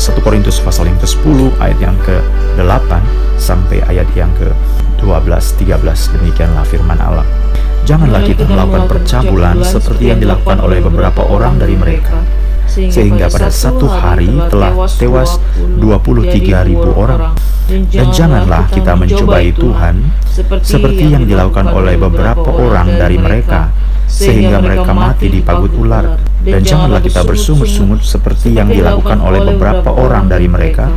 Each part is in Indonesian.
1 Korintus pasal yang ke-10 ayat yang ke-8 sampai ayat yang ke-12 13 demikianlah firman Allah. Janganlah kita melakukan percabulan seperti yang dilakukan oleh beberapa orang dari mereka. sehingga pada satu hari telah tewas 23 ribu orang. Dan janganlah kita mencobai Tuhan seperti yang dilakukan oleh beberapa orang dari mereka, sehingga mereka mati di pagut ular. Dan janganlah kita bersungut-sungut seperti yang dilakukan oleh beberapa orang dari mereka,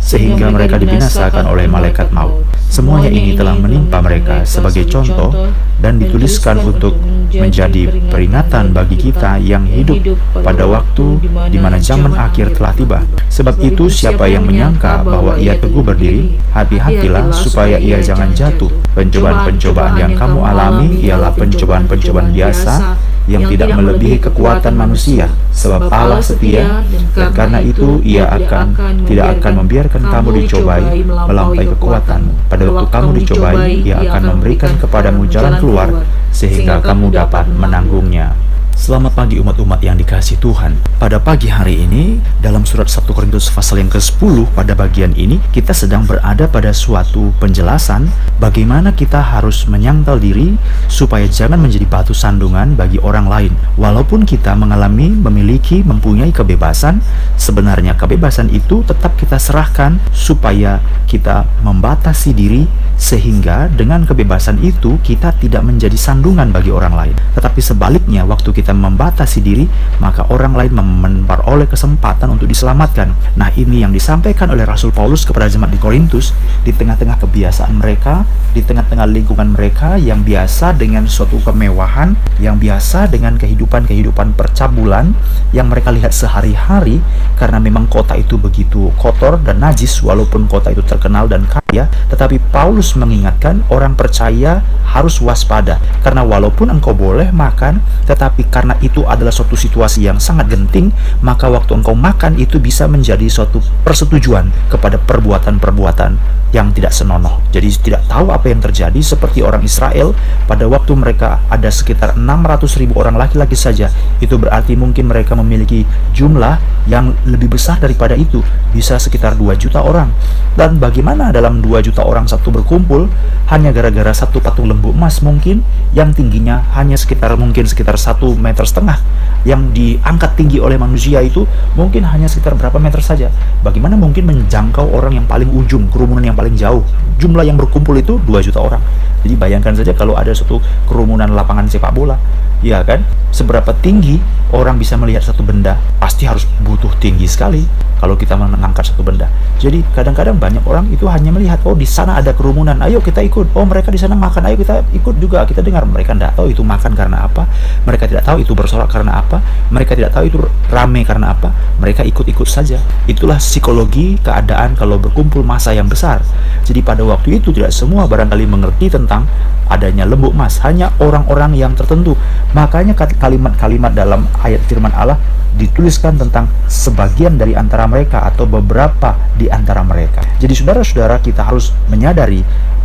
sehingga mereka dibinasakan oleh malaikat maut. Semuanya ini telah menimpa mereka sebagai contoh dan dituliskan untuk menjadi peringatan bagi kita yang hidup pada waktu di mana zaman akhir telah tiba. Sebab itu siapa yang menyangka bahwa ia teguh berdiri, hati-hatilah supaya ia jangan jatuh. Pencobaan-pencobaan yang kamu alami ialah pencobaan-pencobaan biasa yang tidak melebihi kekuatan manusia, sebab Allah setia, dan karena itu Ia akan tidak akan membiarkan kamu dicobai melampaui kekuatanmu. Pada waktu kamu dicobai, Ia akan memberikan kepadamu jalan keluar, sehingga kamu dapat menanggungnya. Selamat pagi umat-umat yang dikasih Tuhan. Pada pagi hari ini, dalam surat 1 Korintus pasal yang ke-10 pada bagian ini, kita sedang berada pada suatu penjelasan bagaimana kita harus menyangkal diri supaya jangan menjadi batu sandungan bagi orang lain. Walaupun kita mengalami, memiliki, mempunyai kebebasan, sebenarnya kebebasan itu tetap kita serahkan supaya kita membatasi diri sehingga dengan kebebasan itu kita tidak menjadi sandungan bagi orang lain. Tetapi sebaliknya, waktu kita membatasi diri, maka orang lain memperoleh kesempatan untuk diselamatkan. Nah, ini yang disampaikan oleh Rasul Paulus kepada jemaat di Korintus di tengah-tengah kebiasaan mereka, di tengah-tengah lingkungan mereka yang biasa dengan suatu kemewahan, yang biasa dengan kehidupan-kehidupan percabulan yang mereka lihat sehari-hari karena memang kota itu begitu kotor dan najis walaupun kota itu terkenal dan kaya, tetapi Paulus mengingatkan orang percaya harus waspada karena walaupun engkau boleh makan, tetapi karena karena itu adalah suatu situasi yang sangat genting, maka waktu engkau makan itu bisa menjadi suatu persetujuan kepada perbuatan-perbuatan yang tidak senonoh. Jadi tidak tahu apa yang terjadi seperti orang Israel pada waktu mereka ada sekitar 600 ribu orang laki-laki saja. Itu berarti mungkin mereka memiliki jumlah yang lebih besar daripada itu, bisa sekitar 2 juta orang. Dan bagaimana dalam 2 juta orang satu berkumpul hanya gara-gara satu patung lembu emas mungkin yang tingginya hanya sekitar mungkin sekitar satu meter setengah yang diangkat tinggi oleh manusia itu mungkin hanya sekitar berapa meter saja. Bagaimana mungkin menjangkau orang yang paling ujung, kerumunan yang paling jauh? Jumlah yang berkumpul itu 2 juta orang. Jadi bayangkan saja kalau ada satu kerumunan lapangan sepak bola, ya kan? Seberapa tinggi orang bisa melihat satu benda? Pasti harus butuh tinggi sekali kalau kita mengangkat satu benda. Jadi kadang-kadang banyak orang itu hanya melihat, oh di sana ada kerumunan, ayo kita ikut. Oh mereka di sana makan, ayo kita ikut juga. Kita dengar mereka tidak tahu itu makan karena apa, mereka tidak tahu itu bersorak karena apa, mereka tidak tahu itu rame karena apa. Mereka ikut-ikut saja. Itulah psikologi keadaan kalau berkumpul masa yang besar. Jadi pada waktu itu tidak semua barangkali mengerti tentang adanya lembu emas, hanya orang-orang yang tertentu. Makanya kalimat-kalimat dalam ayat firman Allah dituliskan tentang sebagian dari antara mereka atau beberapa di antara mereka. Jadi saudara-saudara kita harus menyadari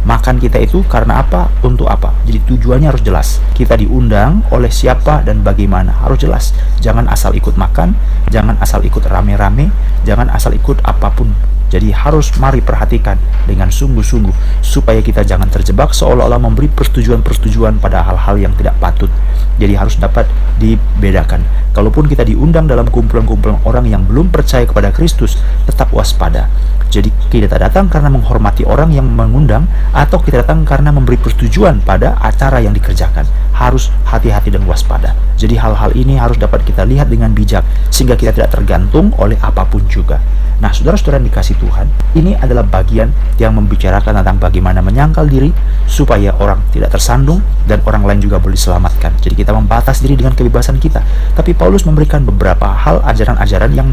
makan kita itu karena apa, untuk apa. Jadi tujuannya harus jelas. Kita diundang oleh siapa dan bagaimana harus jelas. Jangan asal ikut makan, jangan asal ikut rame-rame, jangan asal ikut apa pun jadi harus mari perhatikan dengan sungguh-sungguh supaya kita jangan terjebak seolah-olah memberi persetujuan-persetujuan pada hal-hal yang tidak patut. Jadi harus dapat dibedakan. Kalaupun kita diundang dalam kumpulan-kumpulan orang yang belum percaya kepada Kristus, tetap waspada. Jadi kita datang karena menghormati orang yang mengundang atau kita datang karena memberi persetujuan pada acara yang dikerjakan. Harus hati-hati dan waspada. Jadi hal-hal ini harus dapat kita lihat dengan bijak sehingga kita tidak tergantung oleh apa pun juga. Nah, saudara-saudara yang dikasih Tuhan, ini adalah bagian yang membicarakan tentang bagaimana menyangkal diri supaya orang tidak tersandung dan orang lain juga boleh diselamatkan. Jadi kita membatas diri dengan kebebasan kita. Tapi Paulus memberikan beberapa hal ajaran-ajaran yang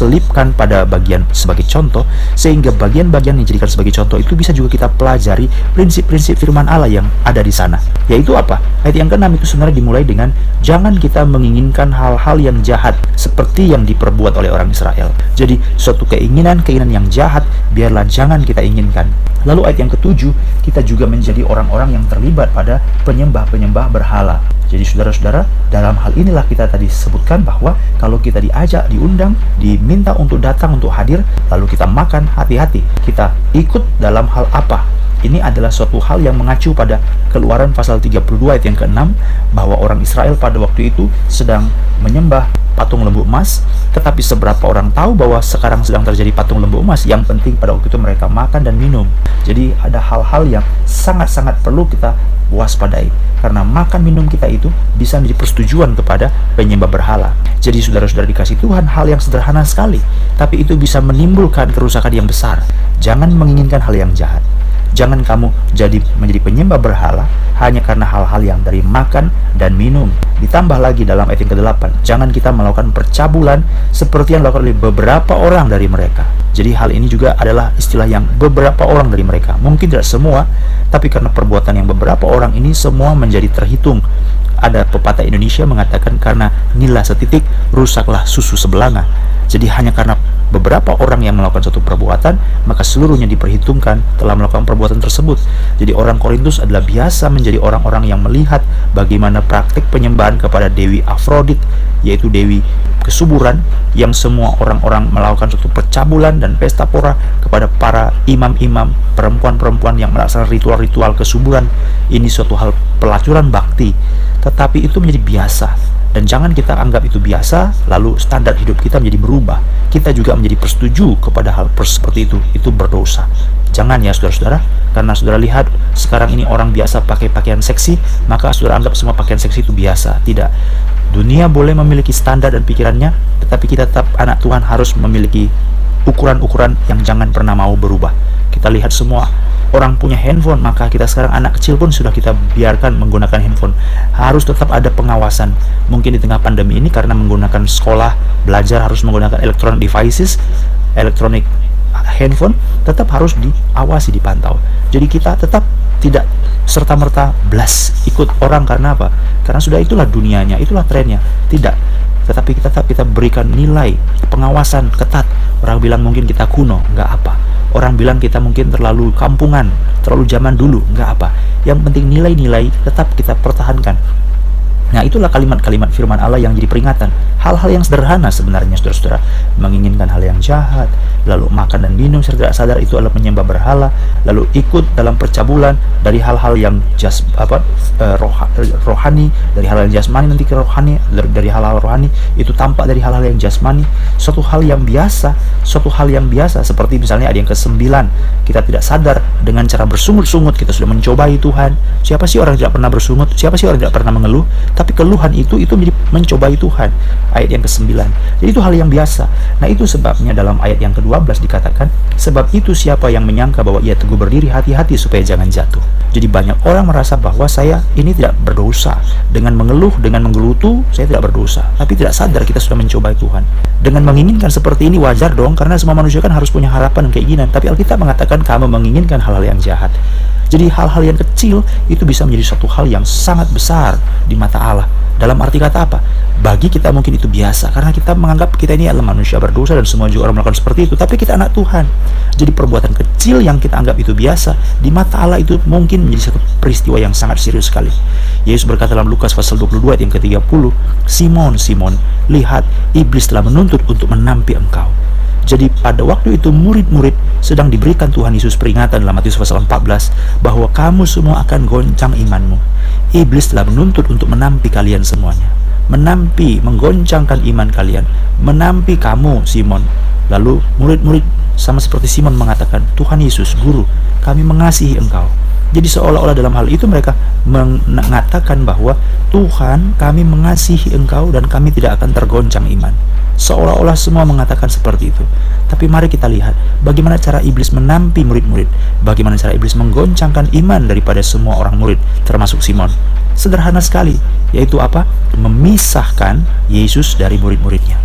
diselipkan pada bagian sebagai contoh sehingga bagian-bagian yang dijadikan sebagai contoh itu bisa juga kita pelajari prinsip-prinsip firman Allah yang ada di sana. Yaitu apa? Ayat yang keenam itu sebenarnya dimulai dengan jangan kita menginginkan hal-hal yang jahat seperti yang diperbuat oleh orang Israel. Jadi suatu keinginan-keinginan yang jahat biarlah jangan kita inginkan. Lalu ayat yang ketujuh, kita juga menjadi orang-orang yang terlibat pada penyembah-penyembah berhala. Jadi saudara-saudara, dalam hal inilah kita tadi sebutkan bahwa kalau kita diajak, diundang, di diminta untuk datang untuk hadir, lalu kita makan, hati-hati. Kita ikut dalam hal apa? Ini adalah suatu hal yang mengacu pada keluaran pasal 32 ayat yang ke-6 bahwa orang Israel pada waktu itu sedang menyembah patung lembu emas tetapi seberapa orang tahu bahwa sekarang sedang terjadi patung lembu emas yang penting pada waktu itu mereka makan dan minum jadi ada hal-hal yang sangat-sangat perlu kita waspadai karena makan minum kita itu bisa menjadi persetujuan kepada penyembah berhala. Jadi saudara-saudara dikasih Tuhan hal yang sederhana sekali tapi itu bisa menimbulkan kerusakan yang besar. Jangan menginginkan hal yang jahat Jangan kamu jadi menjadi penyembah berhala hanya karena hal-hal yang dari makan dan minum. Ditambah lagi dalam ayat yang ke-8, jangan kita melakukan percabulan seperti yang dilakukan oleh beberapa orang dari mereka. Jadi hal ini juga adalah istilah yang beberapa orang dari mereka. Mungkin tidak semua, tapi karena perbuatan yang beberapa orang ini semua menjadi terhitung. Ada pepatah Indonesia mengatakan karena nila setitik rusaklah susu sebelanga. Jadi hanya karena beberapa orang yang melakukan suatu perbuatan, maka seluruhnya diperhitungkan telah melakukan perbuatan tersebut. Jadi orang Korintus adalah biasa menjadi orang-orang yang melihat bagaimana praktik penyembahan kepada Dewi Afrodit, yaitu Dewi kesuburan yang semua orang-orang melakukan suatu percabulan dan pesta pora kepada para imam-imam perempuan-perempuan yang melaksanakan ritual-ritual kesuburan. Ini suatu hal pelacuran bakti, tetapi itu menjadi biasa dan jangan kita anggap itu biasa, lalu standar hidup kita menjadi berubah. Kita juga menjadi persetuju kepada hal seperti itu. Itu berdosa. Jangan ya saudara-saudara, karena saudara lihat sekarang ini orang biasa pakai pakaian seksi, maka saudara anggap semua pakaian seksi itu biasa. Tidak. Dunia boleh memiliki standar dan pikirannya, tetapi kita tetap anak Tuhan harus memiliki ukuran-ukuran yang jangan pernah mau berubah. Kita lihat semua orang punya handphone, maka kita sekarang anak kecil pun sudah kita biarkan menggunakan handphone. Harus tetap ada pengawasan. Mungkin di tengah pandemi ini karena menggunakan sekolah, belajar harus menggunakan electronic devices, electronic handphone tetap harus diawasi, dipantau. Jadi kita tetap tidak serta-merta blas ikut orang karena apa? Karena sudah itulah dunianya, itulah trennya. Tidak. Tetapi kita tetap kita berikan nilai pengawasan ketat. Orang bilang mungkin kita kuno, nggak apa Orang bilang kita mungkin terlalu kampungan, terlalu zaman dulu, nggak apa. Yang penting nilai-nilai tetap kita pertahankan. Nah itulah kalimat-kalimat firman Allah yang jadi peringatan. Hal-hal yang sederhana sebenarnya saudara-saudara. Menginginkan hal yang jahat Lalu makan dan minum tidak sadar itu adalah menyembah berhala. Lalu ikut dalam percabulan Dari hal-hal yang jas, apa, eh, rohani Dari hal-hal yang jasmani nanti ke rohani Dari hal-hal rohani Itu tampak dari hal-hal yang jasmani. Suatu hal yang biasa Suatu hal yang biasa Seperti misalnya ada yang kesembilan Kita tidak sadar dengan cara bersungut-sungut Kita sudah mencobai Tuhan. Siapa sih orang yang tidak pernah bersungut? Siapa sih orang yang tidak pernah mengeluh tapi keluhan itu itu menjadi mencobai Tuhan. Ayat yang ke-9. Jadi itu hal yang biasa. Nah itu sebabnya dalam ayat yang ke-12 dikatakan sebab itu siapa yang menyangka bahwa ia teguh berdiri hati-hati supaya jangan jatuh? Jadi banyak orang merasa bahwa saya ini tidak berdosa. Dengan mengeluh dengan menggelutu saya tidak berdosa. Tapi tidak sadar kita sudah mencobai Tuhan. Dengan menginginkan seperti ini wajar dong karena semua manusia kan harus punya harapan dan keinginan tapi Alkitab mengatakan kamu menginginkan hal-hal yang jahat jadi hal-hal yang kecil itu bisa menjadi satu hal yang sangat besar di mata Allah. Dalam arti kata apa? Bagi kita mungkin itu biasa karena kita menganggap kita ini adalah manusia berdosa dan semua juga orang melakukan seperti itu. Tapi kita anak Tuhan. Jadi perbuatan kecil yang kita anggap itu biasa di mata Allah itu mungkin menjadi satu peristiwa yang sangat serius sekali. Yesus berkata dalam Lukas pasal 22 ayat yang ke-30, Simon, Simon, lihat iblis telah menuntut untuk menampi engkau jadi pada waktu itu murid-murid sedang diberikan Tuhan Yesus peringatan dalam Matius pasal 14 bahwa kamu semua akan goncang imanmu. Iblis telah menuntut untuk menampi kalian semuanya. Menampi, menggoncangkan iman kalian. Menampi kamu, Simon. Lalu murid-murid sama seperti Simon mengatakan, Tuhan Yesus, Guru, kami mengasihi engkau. Jadi seolah-olah dalam hal itu mereka mengatakan bahwa Tuhan kami mengasihi engkau dan kami tidak akan tergoncang iman. Seolah-olah semua mengatakan seperti itu. Tapi mari kita lihat bagaimana cara iblis menampi murid-murid, bagaimana cara iblis menggoncangkan iman daripada semua orang murid, termasuk Simon. Sederhana sekali, yaitu apa? Memisahkan Yesus dari murid-muridnya.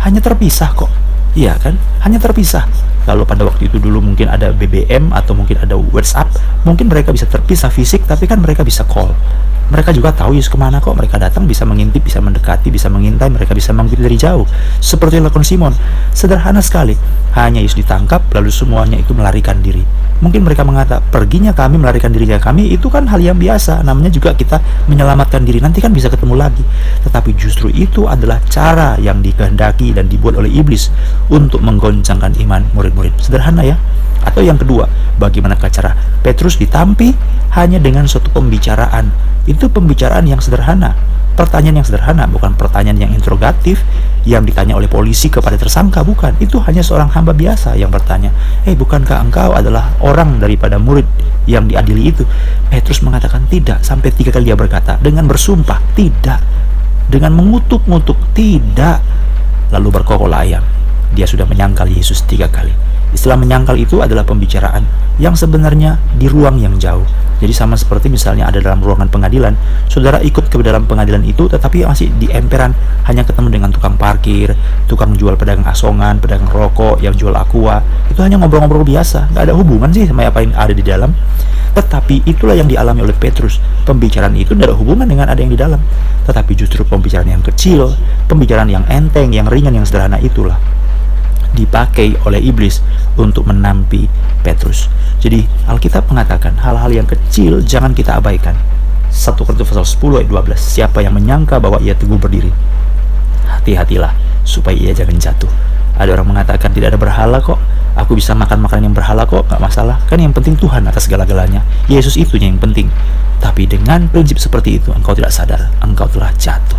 Hanya terpisah kok. Iya kan? Hanya terpisah. Kalau pada waktu itu dulu mungkin ada BBM atau mungkin ada WhatsApp, mungkin mereka bisa terpisah fisik, tapi kan mereka bisa call. Mereka juga tahu Yesus ke mana kok mereka datang bisa mengintip bisa mendekati bisa mengintai mereka bisa mengikuti dari jauh. Seperti dilakukan Simon sederhana sekali. Hanya Yesus ditangkap lalu semuanya itu melarikan diri Mungkin mereka mengata, perginya kami melarikan dirinya kami itu kan hal yang biasa. Namanya juga kita menyelamatkan diri. Nanti kan bisa ketemu lagi. Tetapi justru itu adalah cara yang dikehendaki dan dibuat oleh iblis untuk menggoncangkan iman murid-murid. Sederhana ya. Atau yang kedua, bagaimana cara Petrus ditampi hanya dengan suatu pembicaraan. Itu pembicaraan yang sederhana pertanyaan yang sederhana, bukan pertanyaan yang interrogatif yang ditanya oleh polisi kepada tersangka, bukan. Itu hanya seorang hamba biasa yang bertanya, "Eh, bukankah engkau adalah orang daripada murid yang diadili itu?" Petrus mengatakan tidak, sampai tiga kali dia berkata dengan bersumpah, "Tidak." Dengan mengutuk-ngutuk, "Tidak." Lalu berkokol ayam. Dia sudah menyangkal Yesus tiga kali. Istilah menyangkal itu adalah pembicaraan yang sebenarnya di ruang yang jauh. Jadi sama seperti misalnya ada dalam ruangan pengadilan, saudara ikut ke dalam pengadilan itu tetapi masih di emperan hanya ketemu dengan tukang parkir, tukang jual pedagang asongan, pedagang rokok, yang jual aqua. Itu hanya ngobrol-ngobrol biasa, nggak ada hubungan sih sama apa yang ada di dalam. Tetapi itulah yang dialami oleh Petrus. Pembicaraan itu tidak ada hubungan dengan ada yang di dalam. Tetapi justru pembicaraan yang kecil, pembicaraan yang enteng, yang ringan, yang sederhana itulah dipakai oleh iblis untuk menampi Petrus. Jadi Alkitab mengatakan hal-hal yang kecil jangan kita abaikan. 1 Korintus pasal 10 ayat 12. Siapa yang menyangka bahwa ia teguh berdiri, hati-hatilah supaya ia jangan jatuh. Ada orang mengatakan tidak ada berhala kok. Aku bisa makan makanan yang berhala kok, nggak masalah. Kan yang penting Tuhan atas segala-galanya. Yesus itu yang penting. Tapi dengan prinsip seperti itu, engkau tidak sadar, engkau telah jatuh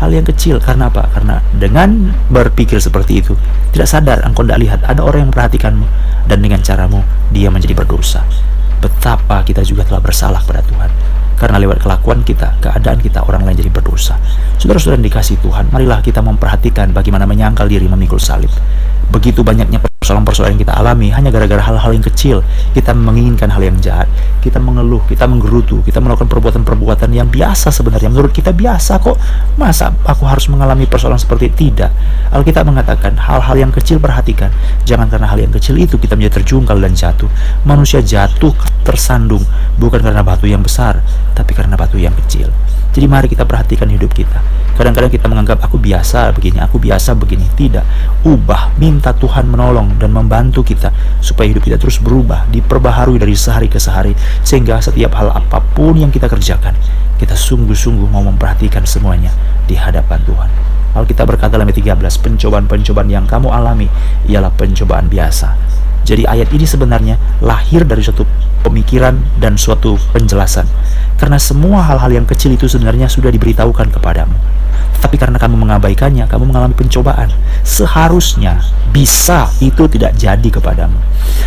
hal yang kecil karena apa? Karena dengan berpikir seperti itu tidak sadar engkau tidak lihat ada orang yang memperhatikanmu dan dengan caramu dia menjadi berdosa betapa kita juga telah bersalah kepada Tuhan karena lewat kelakuan kita, keadaan kita, orang lain jadi berdosa. Saudara-saudara dikasih Tuhan, marilah kita memperhatikan bagaimana menyangkal diri memikul salib. Begitu banyaknya persoalan-persoalan yang kita alami hanya gara-gara hal-hal yang kecil. Kita menginginkan hal yang jahat, kita mengeluh, kita menggerutu, kita melakukan perbuatan-perbuatan yang biasa sebenarnya. Menurut kita biasa kok. Masa aku harus mengalami persoalan seperti tidak? Alkitab mengatakan hal-hal yang kecil perhatikan. Jangan karena hal yang kecil itu kita menjadi terjungkal dan jatuh. Manusia jatuh tersandung bukan karena batu yang besar, tapi karena batu yang kecil. Jadi mari kita perhatikan hidup kita. Kadang-kadang kita menganggap aku biasa begini, aku biasa begini. Tidak. Ubah, minta Tuhan menolong dan membantu kita supaya hidup kita terus berubah, diperbaharui dari sehari ke sehari sehingga setiap hal apa pun yang kita kerjakan, kita sungguh-sungguh mau memperhatikan semuanya di hadapan Tuhan. Alkitab berkata dalam ayat 13, pencobaan-pencobaan yang kamu alami ialah pencobaan biasa. Jadi ayat ini sebenarnya lahir dari suatu pemikiran dan suatu penjelasan karena semua hal-hal yang kecil itu sebenarnya sudah diberitahukan kepadamu. Tetapi karena kamu mengabaikannya, kamu mengalami pencobaan. Seharusnya bisa itu tidak jadi kepadamu.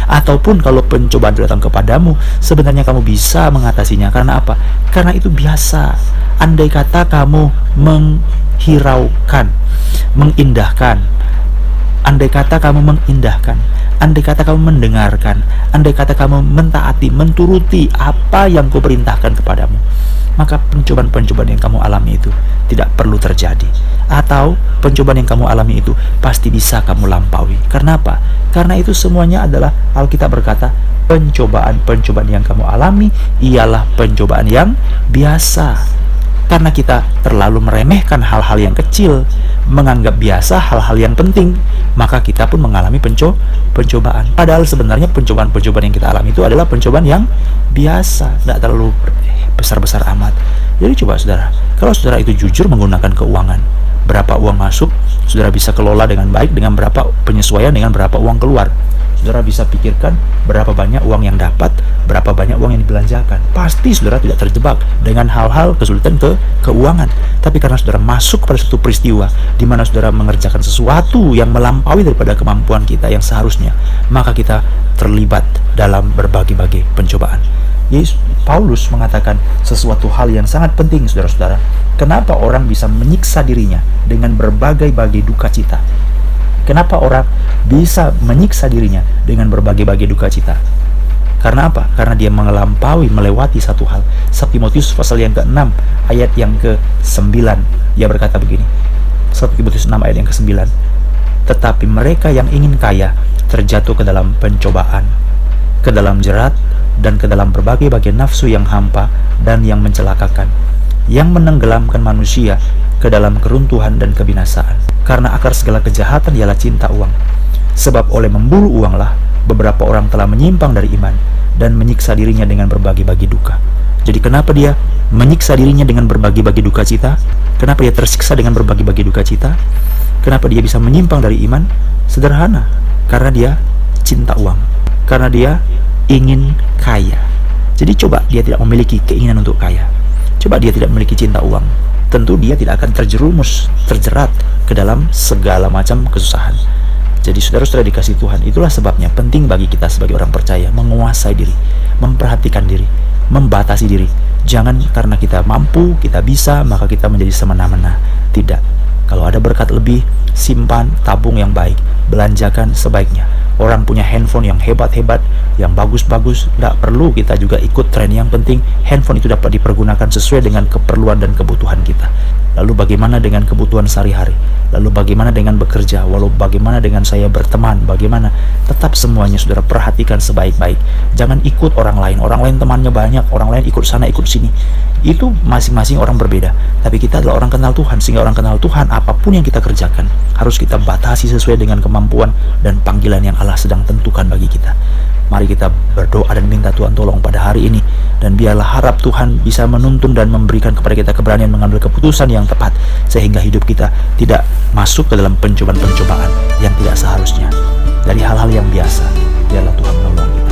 Ataupun kalau pencobaan datang kepadamu, sebenarnya kamu bisa mengatasinya. Karena apa? Karena itu biasa. Andai kata kamu menghiraukan, mengindahkan, andai kata kamu mengindahkan, andai kata kamu mendengarkan, andai kata kamu mentaati, menturuti apa yang kuperintahkan kepadamu, maka pencobaan-pencobaan yang kamu alami itu tidak perlu terjadi. Atau pencobaan yang kamu alami itu pasti bisa kamu lampaui. Karena apa? Karena itu semuanya adalah Alkitab berkata, pencobaan-pencobaan yang kamu alami ialah pencobaan yang biasa. Karena kita terlalu meremehkan hal-hal yang kecil, menganggap biasa hal-hal yang penting, maka kita pun mengalami penco pencobaan. Padahal sebenarnya pencobaan-pencobaan yang kita alami itu adalah pencobaan yang biasa, tidak terlalu besar-besar amat. Jadi coba saudara, kalau saudara itu jujur menggunakan keuangan, berapa uang masuk, saudara bisa kelola dengan baik dengan berapa penyesuaian dengan berapa uang keluar saudara bisa pikirkan berapa banyak uang yang dapat, berapa banyak uang yang dibelanjakan. Pasti saudara tidak terjebak dengan hal-hal kesulitan ke keuangan. Tapi karena saudara masuk pada satu peristiwa di mana saudara mengerjakan sesuatu yang melampaui daripada kemampuan kita yang seharusnya, maka kita terlibat dalam berbagai-bagai pencobaan. Yesus Paulus mengatakan sesuatu hal yang sangat penting saudara-saudara. Kenapa orang bisa menyiksa dirinya dengan berbagai-bagai duka cita? Kenapa orang bisa menyiksa dirinya dengan berbagai-bagai duka cita? Karena apa? Karena dia melampaui, melewati satu hal. 1 Timotius pasal yang ke-6 ayat yang ke-9. Ia berkata begini. 1 Timotius 6 ayat yang ke-9. Tetapi mereka yang ingin kaya terjatuh ke dalam pencobaan, ke dalam jerat, dan ke dalam berbagai-bagai nafsu yang hampa dan yang mencelakakan, yang menenggelamkan manusia ke dalam keruntuhan dan kebinasaan. Karena akar segala kejahatan ialah cinta uang. Sebab oleh memburu uanglah beberapa orang telah menyimpang dari iman dan menyiksa dirinya dengan berbagi-bagi duka. Jadi kenapa dia menyiksa dirinya dengan berbagi-bagi duka cita? Kenapa dia tersiksa dengan berbagi-bagi duka cita? Kenapa dia bisa menyimpang dari iman? Sederhana, karena dia cinta uang. Karena dia ingin kaya. Jadi coba dia tidak memiliki keinginan untuk kaya. Coba dia tidak memiliki cinta uang. Tentu dia tidak akan terjerumus, terjerat ke dalam segala macam kesusahan. Jadi saudara-saudara dikasih Tuhan, itulah sebabnya penting bagi kita sebagai orang percaya menguasai diri, memperhatikan diri, membatasi diri. Jangan karena kita mampu, kita bisa, maka kita menjadi semena-mena. Tidak. Kalau ada berkat lebih, simpan, tabung yang baik, belanjakan sebaiknya. Orang punya handphone yang hebat-hebat, yang bagus-bagus, tidak perlu kita juga ikut tren. Yang penting handphone itu dapat dipergunakan sesuai dengan keperluan dan kebutuhan kita. Lalu bagaimana dengan kebutuhan sehari-hari? Lalu bagaimana dengan bekerja? Walau bagaimana dengan saya berteman? Bagaimana? Tetap semuanya saudara perhatikan sebaik-baik. Jangan ikut orang lain. Orang lain temannya banyak, orang lain ikut sana, ikut sini. Itu masing-masing orang berbeda. Tapi kita adalah orang kenal Tuhan. Sehingga orang kenal Tuhan, apa pun yang kita kerjakan, harus kita batasi sesuai dengan kemampuan dan panggilan yang Allah sedang tentukan bagi kita. Mari kita berdoa dan minta Tuhan tolong pada hari ini dan biarlah harap Tuhan bisa menuntun dan memberikan kepada kita keberanian mengambil keputusan yang tepat sehingga hidup kita tidak masuk ke dalam pencobaan-pencobaan yang tidak seharusnya dari hal-hal yang biasa. Biarlah Tuhan menolong kita.